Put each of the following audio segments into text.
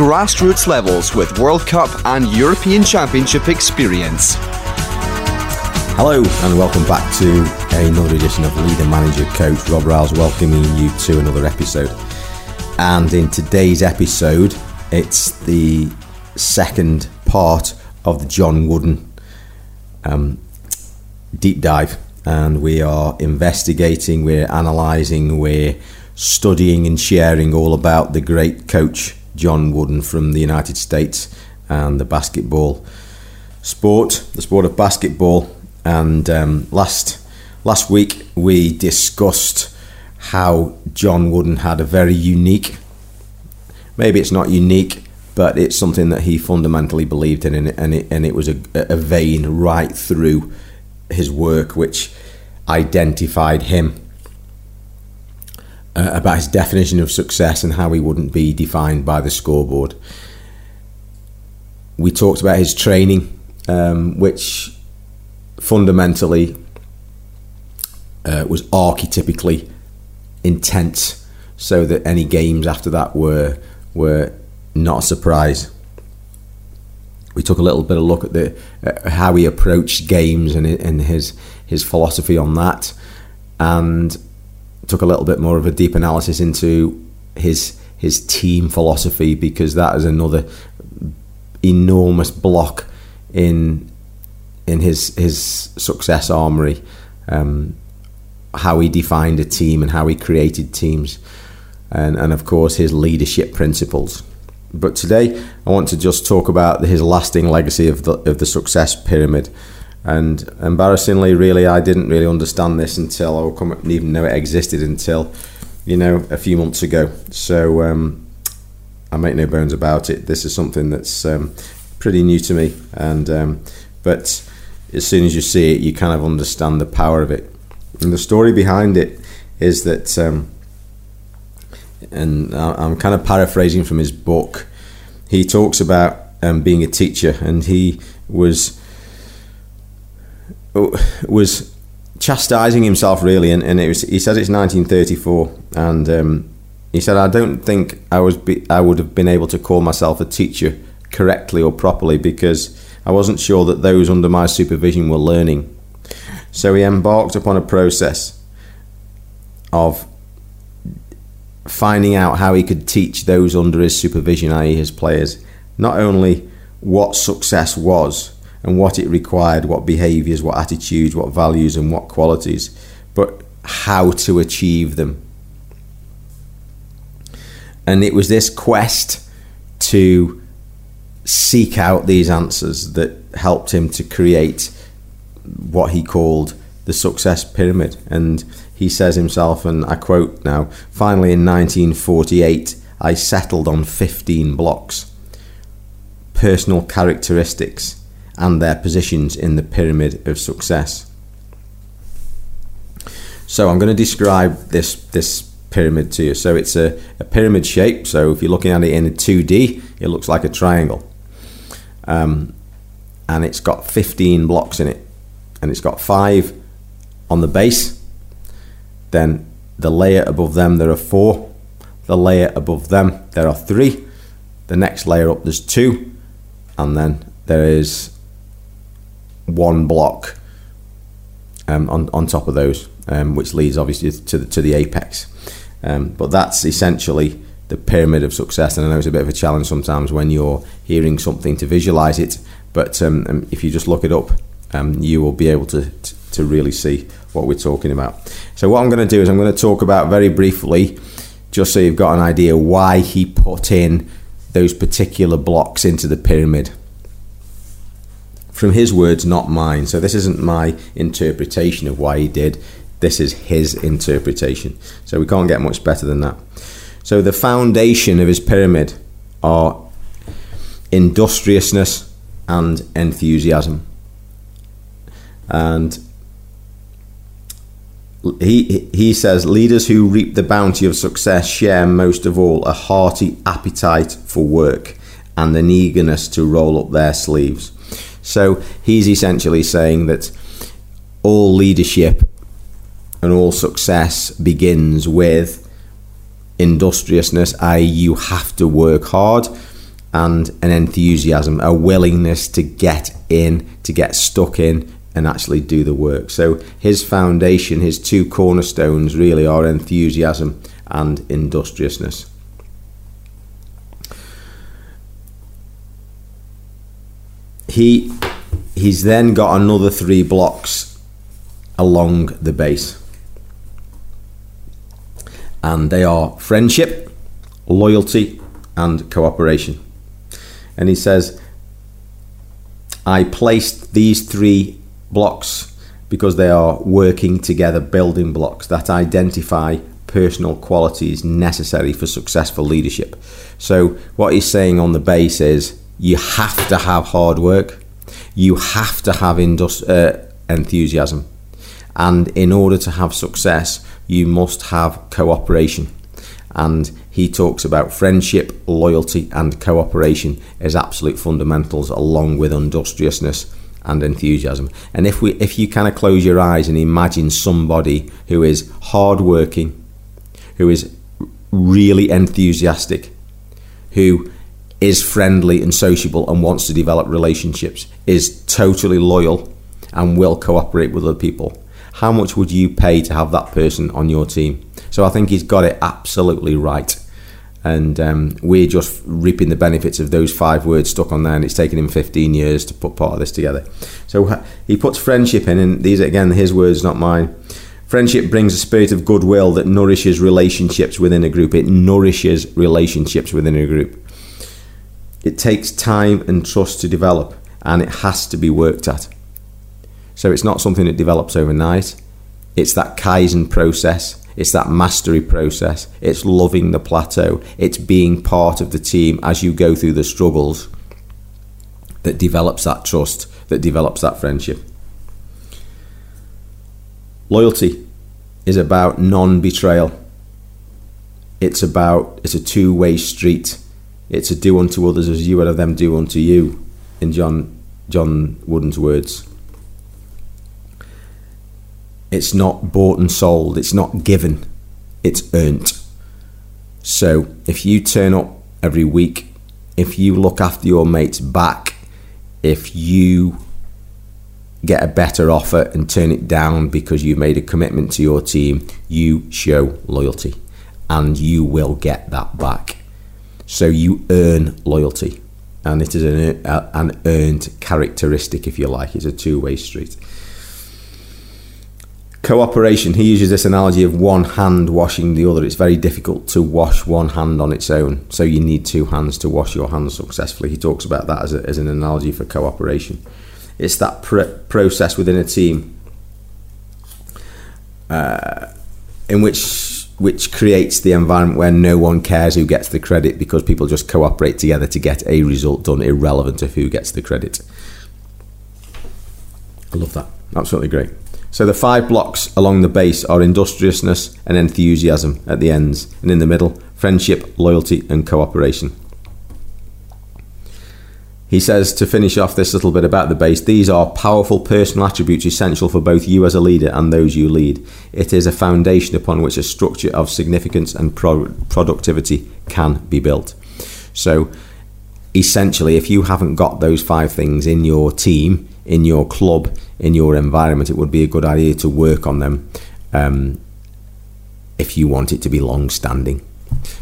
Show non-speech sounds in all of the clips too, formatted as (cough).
grassroots levels with World Cup and European Championship experience. Hello and welcome back to another edition of Leader Manager Coach. Rob Riles welcoming you to another episode. And in today's episode, it's the second part of the John Wooden um, deep dive. And we are investigating, we're analysing, we're studying and sharing all about the great coach John Wooden from the United States and the basketball sport, the sport of basketball. And um, last last week we discussed how John Wooden had a very unique, maybe it's not unique, but it's something that he fundamentally believed in, and it, and it was a, a vein right through his work which identified him uh, about his definition of success and how he wouldn't be defined by the scoreboard. We talked about his training, um, which fundamentally uh, was archetypically intense, so that any games after that were were not a surprise. We took a little bit of look at the uh, how he approached games and, and his his philosophy on that, and took a little bit more of a deep analysis into his his team philosophy because that is another enormous block in in his his success armory. Um, how he defined a team and how he created teams, and and of course his leadership principles. But today I want to just talk about his lasting legacy of the of the success pyramid. And embarrassingly, really, I didn't really understand this until I couldn't even know it existed until, you know, a few months ago. So um, I make no bones about it. This is something that's um, pretty new to me, and um, but as soon as you see it, you kind of understand the power of it. And the story behind it is that, um, and I'm kind of paraphrasing from his book. He talks about um, being a teacher, and he was was chastising himself really, and, and it was he says it's 1934, and um, he said I don't think I was be, I would have been able to call myself a teacher correctly or properly because I wasn't sure that those under my supervision were learning. So he embarked upon a process of finding out how he could teach those under his supervision, i.e., his players, not only what success was and what it required, what behaviours, what attitudes, what values, and what qualities, but how to achieve them. And it was this quest to seek out these answers that helped him to create what he called the success pyramid. And he says himself, and I quote now finally in 1948, I settled on 15 blocks. Personal characteristics and their positions in the pyramid of success. So I'm going to describe this this pyramid to you. So it's a, a pyramid shape. So if you're looking at it in a 2D, it looks like a triangle. Um, and it's got 15 blocks in it. And it's got five on the base. Then the layer above them, there are four. The layer above them, there are three. The next layer up, there's two. And then there is one block um, on on top of those, um, which leads obviously to the, to the apex. Um, but that's essentially the pyramid of success. And I know it's a bit of a challenge sometimes when you're hearing something to visualize it, but um, um, if you just look it up, um, you will be able to, to, to really see what we're talking about. So what I'm going to do is I'm going to talk about very briefly, just so you've got an idea why he put in those particular blocks into the pyramid from his words, not mine. So this isn't my interpretation of why he did. This is his interpretation. So we can't get much better than that. So the foundation of his pyramid are industriousness, and enthusiasm. And he he says leaders who reap the bounty of success share most of all a hearty appetite for work and an eagerness to roll up their sleeves. So he's essentially saying that all leadership and all success begins with industriousness, i.e., you have to work hard, and an enthusiasm, a willingness to get in, to get stuck in, and actually do the work. So his foundation, his two cornerstones really are enthusiasm and industriousness. He he's then got another three blocks along the base. And they are friendship, loyalty, and cooperation. And he says, I placed these three blocks because they are working together building blocks that identify personal qualities necessary for successful leadership. So, what he's saying on the base is you have to have hard work, you have to have uh, enthusiasm, and in order to have success, you must have cooperation. And he talks about friendship, loyalty, and cooperation as absolute fundamentals, along with industriousness and enthusiasm. And if we if you kind of close your eyes and imagine somebody who is hardworking, who is really enthusiastic, who is friendly and sociable and wants to develop relationships, is totally loyal and will cooperate with other people. How much would you pay to have that person on your team? So I think he's got it absolutely right. And um, we're just reaping the benefits of those five words stuck on there and it's taken him 15 years to put part of this together. So he puts friendship in and these are again his words not mine. Friendship brings a spirit of goodwill that nourishes relationships within a group. It nourishes relationships within a group it takes time and trust to develop and it has to be worked at so it's not something that develops overnight it's that kaizen process it's that mastery process. It's loving the plateau. It's being part of the team as you go through the struggles that develops that trust, that develops that friendship. Loyalty is about non betrayal. It's about, it's a two way street. It's a do unto others as you would have them do unto you, in John, John Wooden's words. It's not bought and sold, it's not given, it's earned. So if you turn up every week, if you look after your mate's back, if you get a better offer and turn it down because you've made a commitment to your team, you show loyalty and you will get that back. So you earn loyalty, and it is an, an earned characteristic, if you like. It's a two way street. Cooperation, he uses this analogy of one hand washing the other. It's very difficult to wash one hand on its own, so you need two hands to wash your hands successfully. He talks about that as, a, as an analogy for cooperation. It's that pr- process within a team uh, in which which creates the environment where no one cares who gets the credit because people just cooperate together to get a result done, irrelevant of who gets the credit. I love that. Absolutely great. So the five blocks along the base are industriousness and enthusiasm at the ends, and in the middle, friendship, loyalty, and cooperation. He says to finish off this little bit about the base, these are powerful personal attributes essential for both you as a leader and those you lead. It is a foundation upon which a structure of significance and pro- productivity can be built. So, essentially, if you haven't got those five things in your team, in your club, in your environment, it would be a good idea to work on them um, if you want it to be long standing.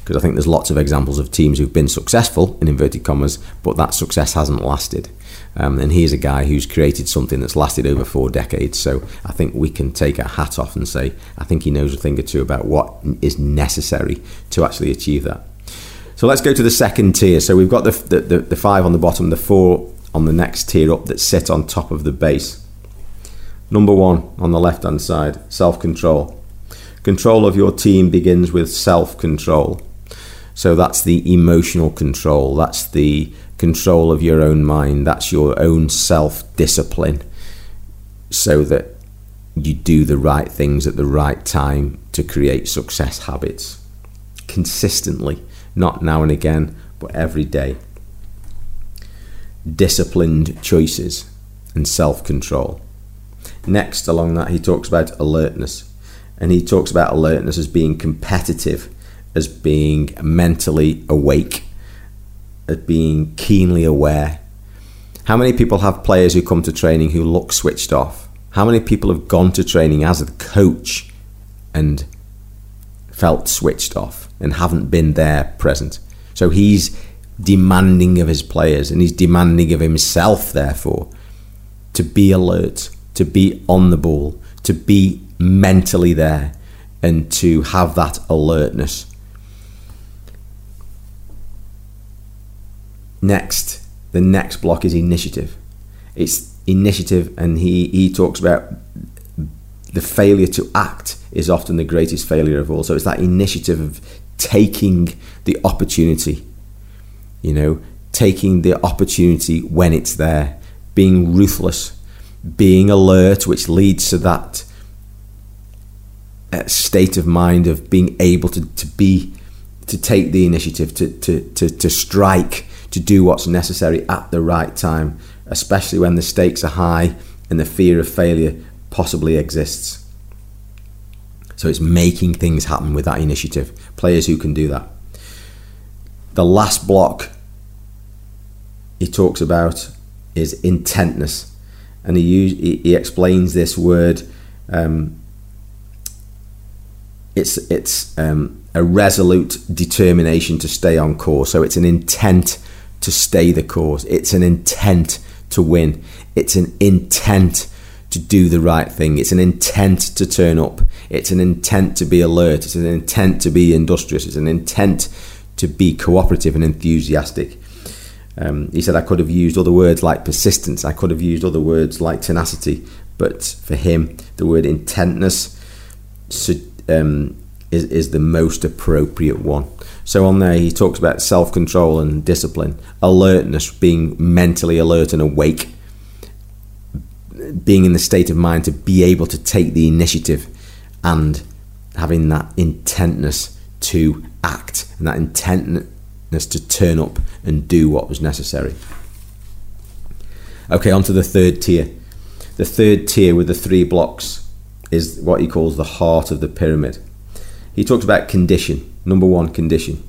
Because I think there's lots of examples of teams who've been successful, in inverted commas, but that success hasn't lasted. Um, and he's a guy who's created something that's lasted over four decades. So I think we can take a hat off and say, I think he knows a thing or two about what is necessary to actually achieve that. So let's go to the second tier. So we've got the, the, the five on the bottom, the four on the next tier up that sit on top of the base. Number one on the left hand side self control. Control of your team begins with self control. So that's the emotional control, that's the control of your own mind. That's your own self discipline so that you do the right things at the right time to create success habits consistently, not now and again, but every day. Disciplined choices and self control. Next, along that, he talks about alertness. And he talks about alertness as being competitive, as being mentally awake, as being keenly aware. How many people have players who come to training who look switched off? How many people have gone to training as a coach and felt switched off and haven't been there present? So he's demanding of his players and he's demanding of himself, therefore, to be alert, to be on the ball, to be mentally there, and to have that alertness. Next, the next block is initiative. It's initiative, and he, he talks about the failure to act is often the greatest failure of all. So it's that initiative of taking the opportunity, you know, taking the opportunity when it's there, being ruthless, being alert, which leads to that state of mind of being able to, to be, to take the initiative, to, to, to, to strike, to do what's necessary at the right time especially when the stakes are high and the fear of failure possibly exists. So it's making things happen with that initiative. Players who can do that. The last block he talks about is intentness, and he he, he explains this word. Um, it's it's um, a resolute determination to stay on course. So it's an intent to stay the course. It's an intent to win. It's an intent to do the right thing. It's an intent to turn up. It's an intent to be alert. It's an intent to be industrious. It's an intent to be cooperative and enthusiastic. Um, he said I could have used other words like persistence. I could have used other words like tenacity. But for him, the word intentness um, is, is the most appropriate one. So on there, he talks about self control and discipline, alertness, being mentally alert and awake, being in the state of mind to be able to take the initiative, and having that intentness to act and that intentness to turn up and do what was necessary. Okay, on to the third tier. The third tier with the three blocks is what he calls the heart of the pyramid. He talks about condition, number one condition,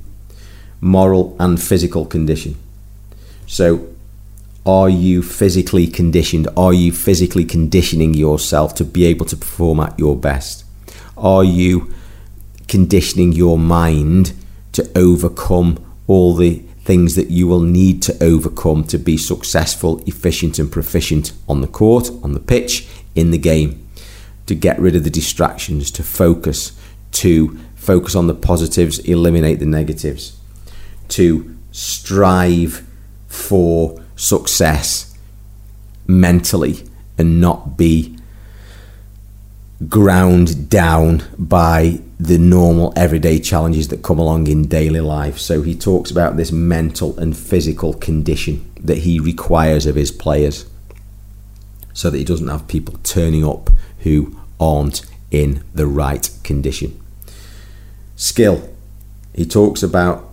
moral and physical condition. So, are you physically conditioned? Are you physically conditioning yourself to be able to perform at your best? Are you conditioning your mind to overcome all the things that you will need to overcome to be successful, efficient, and proficient on the court, on the pitch, in the game? To get rid of the distractions, to focus, to focus on the positives, eliminate the negatives, to strive for success mentally and not be ground down by the normal everyday challenges that come along in daily life. So he talks about this mental and physical condition that he requires of his players so that he doesn't have people turning up who aren't in the right condition skill. He talks about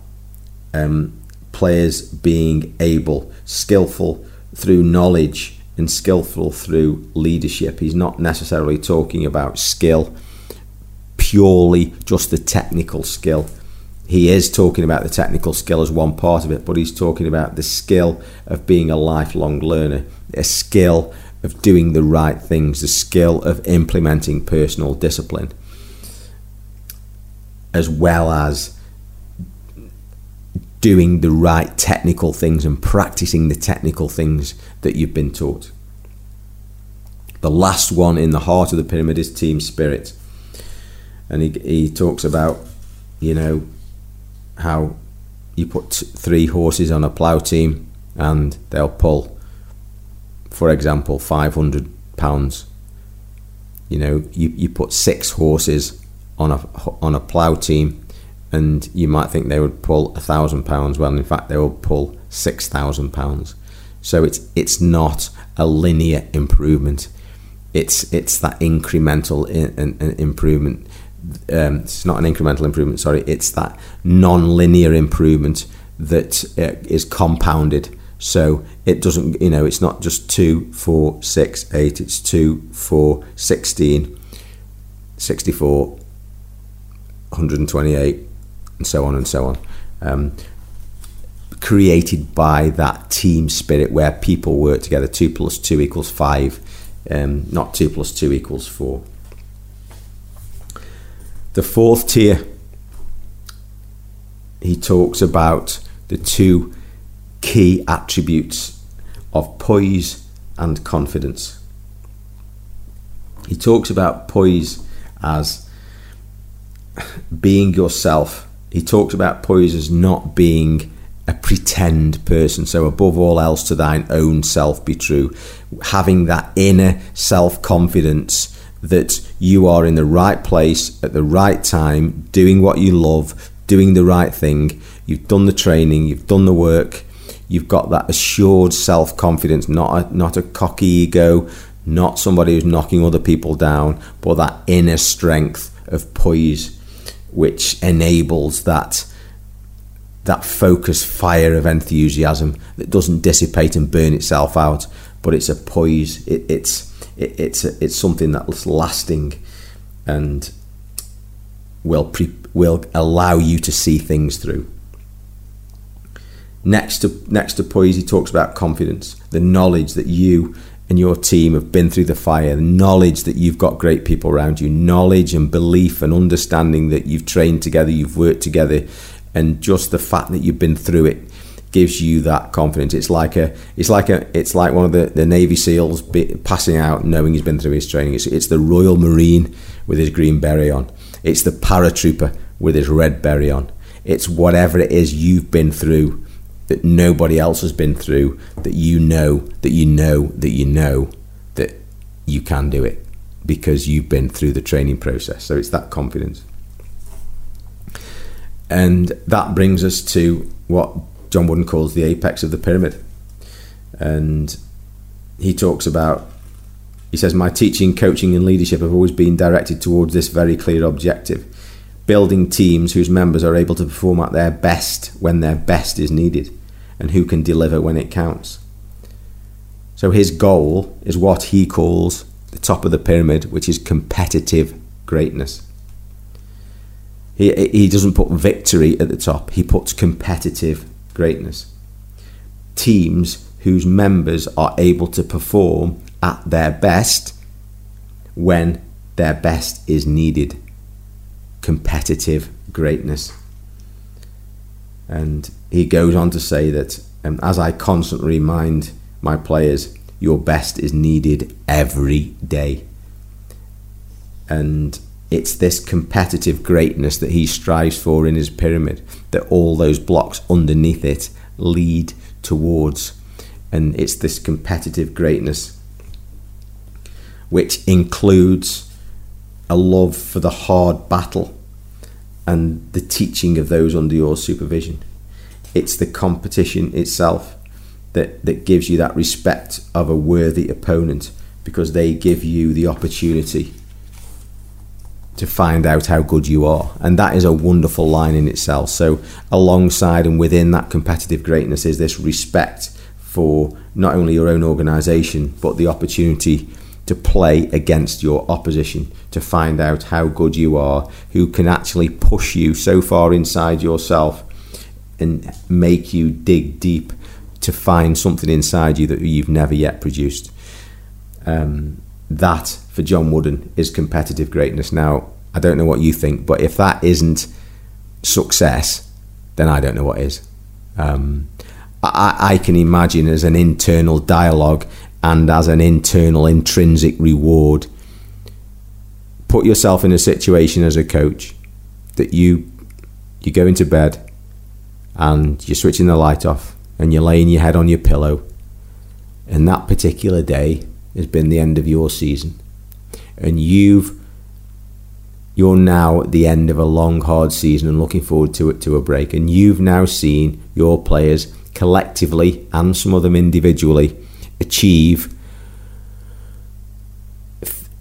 um, players being able, skillful through knowledge and skillful through leadership. He's not necessarily talking about skill, purely just the technical skill. He is talking about the technical skill as one part of it, but he's talking about the skill of being a lifelong learner, a skill of doing the right things, the skill of implementing personal discipline as well as doing the right technical things and practicing the technical things that you've been taught. The last one in the heart of the pyramid is team spirit. And he, he talks about, you know, how you put three horses on a plough team and they'll pull, for example, 500 pounds. You know, you, you put six horses on a on a plough team, and you might think they would pull a thousand pounds. Well, in fact, they will pull six thousand pounds. So it's it's not a linear improvement. It's it's that incremental in, in, in improvement. Um, it's not an incremental improvement. Sorry, it's that non-linear improvement that uh, is compounded. So it doesn't, you know, it's not just two, four, six, eight. It's two, four, 16, 64, 128, and so on and so on. Um, created by that team spirit where people work together. Two plus two equals five, um, not two plus two equals four. The fourth tier, he talks about the two key attributes of poise and confidence. He talks about poise as being yourself. He talks about poise as not being a pretend person. So, above all else, to thine own self be true. Having that inner self confidence that you are in the right place at the right time, doing what you love, doing the right thing. You've done the training, you've done the work, you've got that assured self confidence, not a, not a cocky ego, not somebody who's knocking other people down, but that inner strength of poise, which enables that that focus fire of enthusiasm that doesn't dissipate and burn itself out, but it's a poise. It, it's it, it's a, it's something that's lasting, and will pre, will allow you to see things through. Next to next to poise, he talks about confidence, the knowledge that you and your team have been through the fire, the knowledge that you've got great people around you, knowledge and belief and understanding that you've trained together, you've worked together, and just the fact that you've been through it gives you that confidence. It's like a, it's like a, it's like one of the, the Navy SEALs passing out, knowing he's been through his training. It's, it's the Royal Marine with his green beret on. It's the paratrooper with his red beret on. It's whatever it is you've been through that nobody else has been through that you know that you know that you know that you can do it because you've been through the training process. So it's that confidence. And that brings us to what John Wooden calls the apex of the pyramid. And he talks about, he says, My teaching, coaching, and leadership have always been directed towards this very clear objective building teams whose members are able to perform at their best when their best is needed and who can deliver when it counts. So his goal is what he calls the top of the pyramid, which is competitive greatness. He, he doesn't put victory at the top, he puts competitive greatness. Teams whose members are able to perform at their best when their best is needed. Competitive greatness. And he goes on to say that um, as I constantly remind my players, your best is needed every day. And it's this competitive greatness that he strives for in his pyramid that all those blocks underneath it lead towards and it's this competitive greatness which includes a love for the hard battle and the teaching of those under your supervision it's the competition itself that that gives you that respect of a worthy opponent because they give you the opportunity to find out how good you are. And that is a wonderful line in itself. So, alongside and within that competitive greatness is this respect for not only your own organisation, but the opportunity to play against your opposition, to find out how good you are, who can actually push you so far inside yourself and make you dig deep to find something inside you that you've never yet produced. Um, that for John Wooden is competitive greatness. Now, I don't know what you think, but if that isn't success, then I don't know what is. Um, I, I can imagine as an internal dialogue and as an internal intrinsic reward. Put yourself in a situation as a coach that you you go into bed and you're switching the light off and you're laying your head on your pillow. And that particular day has been the end of your season, and you've you're now at the end of a long, hard season and looking forward to it to a break, and you've now seen your players collectively and some of them individually achieve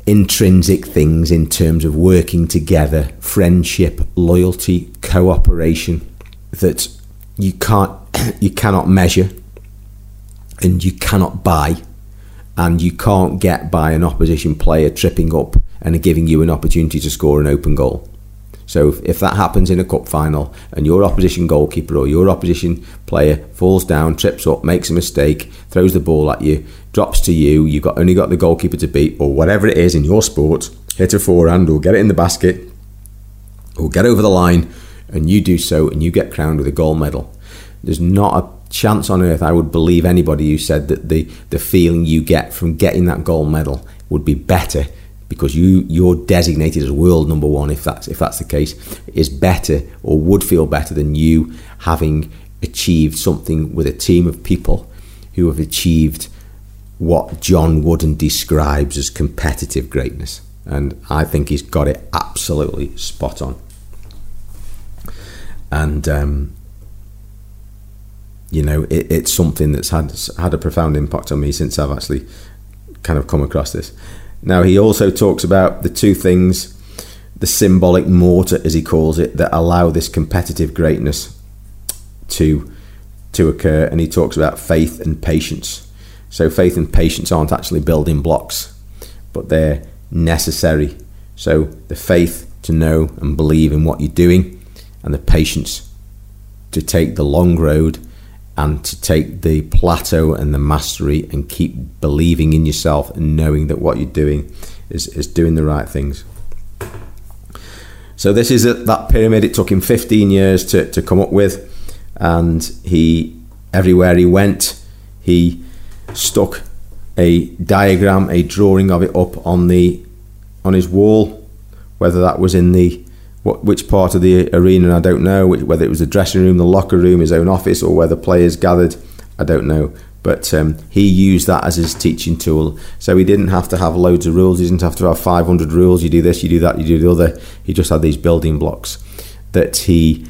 intrinsic things in terms of working together, friendship, loyalty, cooperation that you can't (coughs) you cannot measure and you cannot buy and you can't get by an opposition player tripping up and giving you an opportunity to score an open goal. So if, if, that happens in a cup final and your opposition goalkeeper or your opposition player falls down, trips up, makes a mistake, throws the ball at you, drops to you, you've got only got the goalkeeper to beat, or whatever it is in your sport, hit a forehand or get it in the basket or get over the line, and you do so and you get crowned with a gold medal. There's not a chance on earth I would believe anybody who said that the, the feeling you get from getting that gold medal would be better because you you're designated as world number one if that's if that's the case is better or would feel better than you having achieved something with a team of people who have achieved what John Wooden describes as competitive greatness. And I think he's got it absolutely spot on. And um, you know it, it's something that's had had a profound impact on me since I've actually kind of come across this now, he also talks about the two things, the symbolic mortar, as he calls it, that allow this competitive greatness to, to occur. And he talks about faith and patience. So, faith and patience aren't actually building blocks, but they're necessary. So, the faith to know and believe in what you're doing, and the patience to take the long road and to take the plateau and the mastery and keep believing in yourself and knowing that what you're doing is, is doing the right things. So this is a, that pyramid. It took him 15 years to, to come up with, and he everywhere he went, he stuck a diagram, a drawing of it up on the on his wall, whether that was in the what, which part of the arena, I don't know. Whether it was the dressing room, the locker room, his own office, or where the players gathered, I don't know. But um, he used that as his teaching tool. So he didn't have to have loads of rules. He didn't have to have 500 rules. You do this, you do that, you do the other. He just had these building blocks that he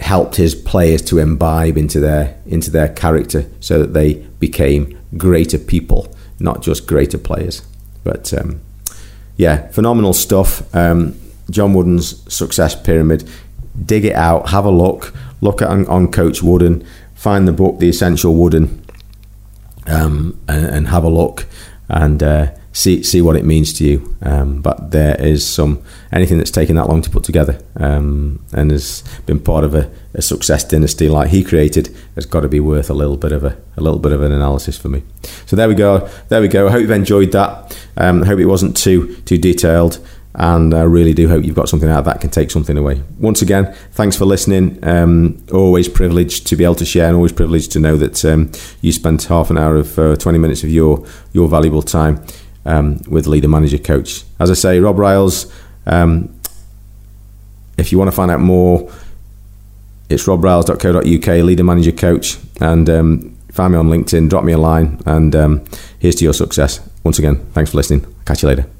helped his players to imbibe into their into their character, so that they became greater people, not just greater players. But um, yeah, phenomenal stuff. Um, John Wooden's success pyramid. Dig it out, have a look, look at on, on Coach Wooden, find the book, The Essential Wooden, um, and, and, have a look and uh, see see what it means to you. Um, but there is some anything that's taken that long to put together um, and has been part of a, a, success dynasty like he created has got to be worth a little bit of a, a little bit of an analysis for me. So there we go. There we go. I hope you've enjoyed that. Um, I hope it wasn't too too detailed and I really do hope you've got something out of that can take something away. Once again, thanks for listening. Um, always privileged to be able to share, and always privileged to know that um, you spent half an hour of uh, 20 minutes of your your valuable time um, with leader manager coach. As I say, Rob Riles. Um, if you want to find out more, it's robriles.co.uk, leader manager coach, and um, find me on LinkedIn. Drop me a line, and um, here's to your success. Once again, thanks for listening. Catch you later.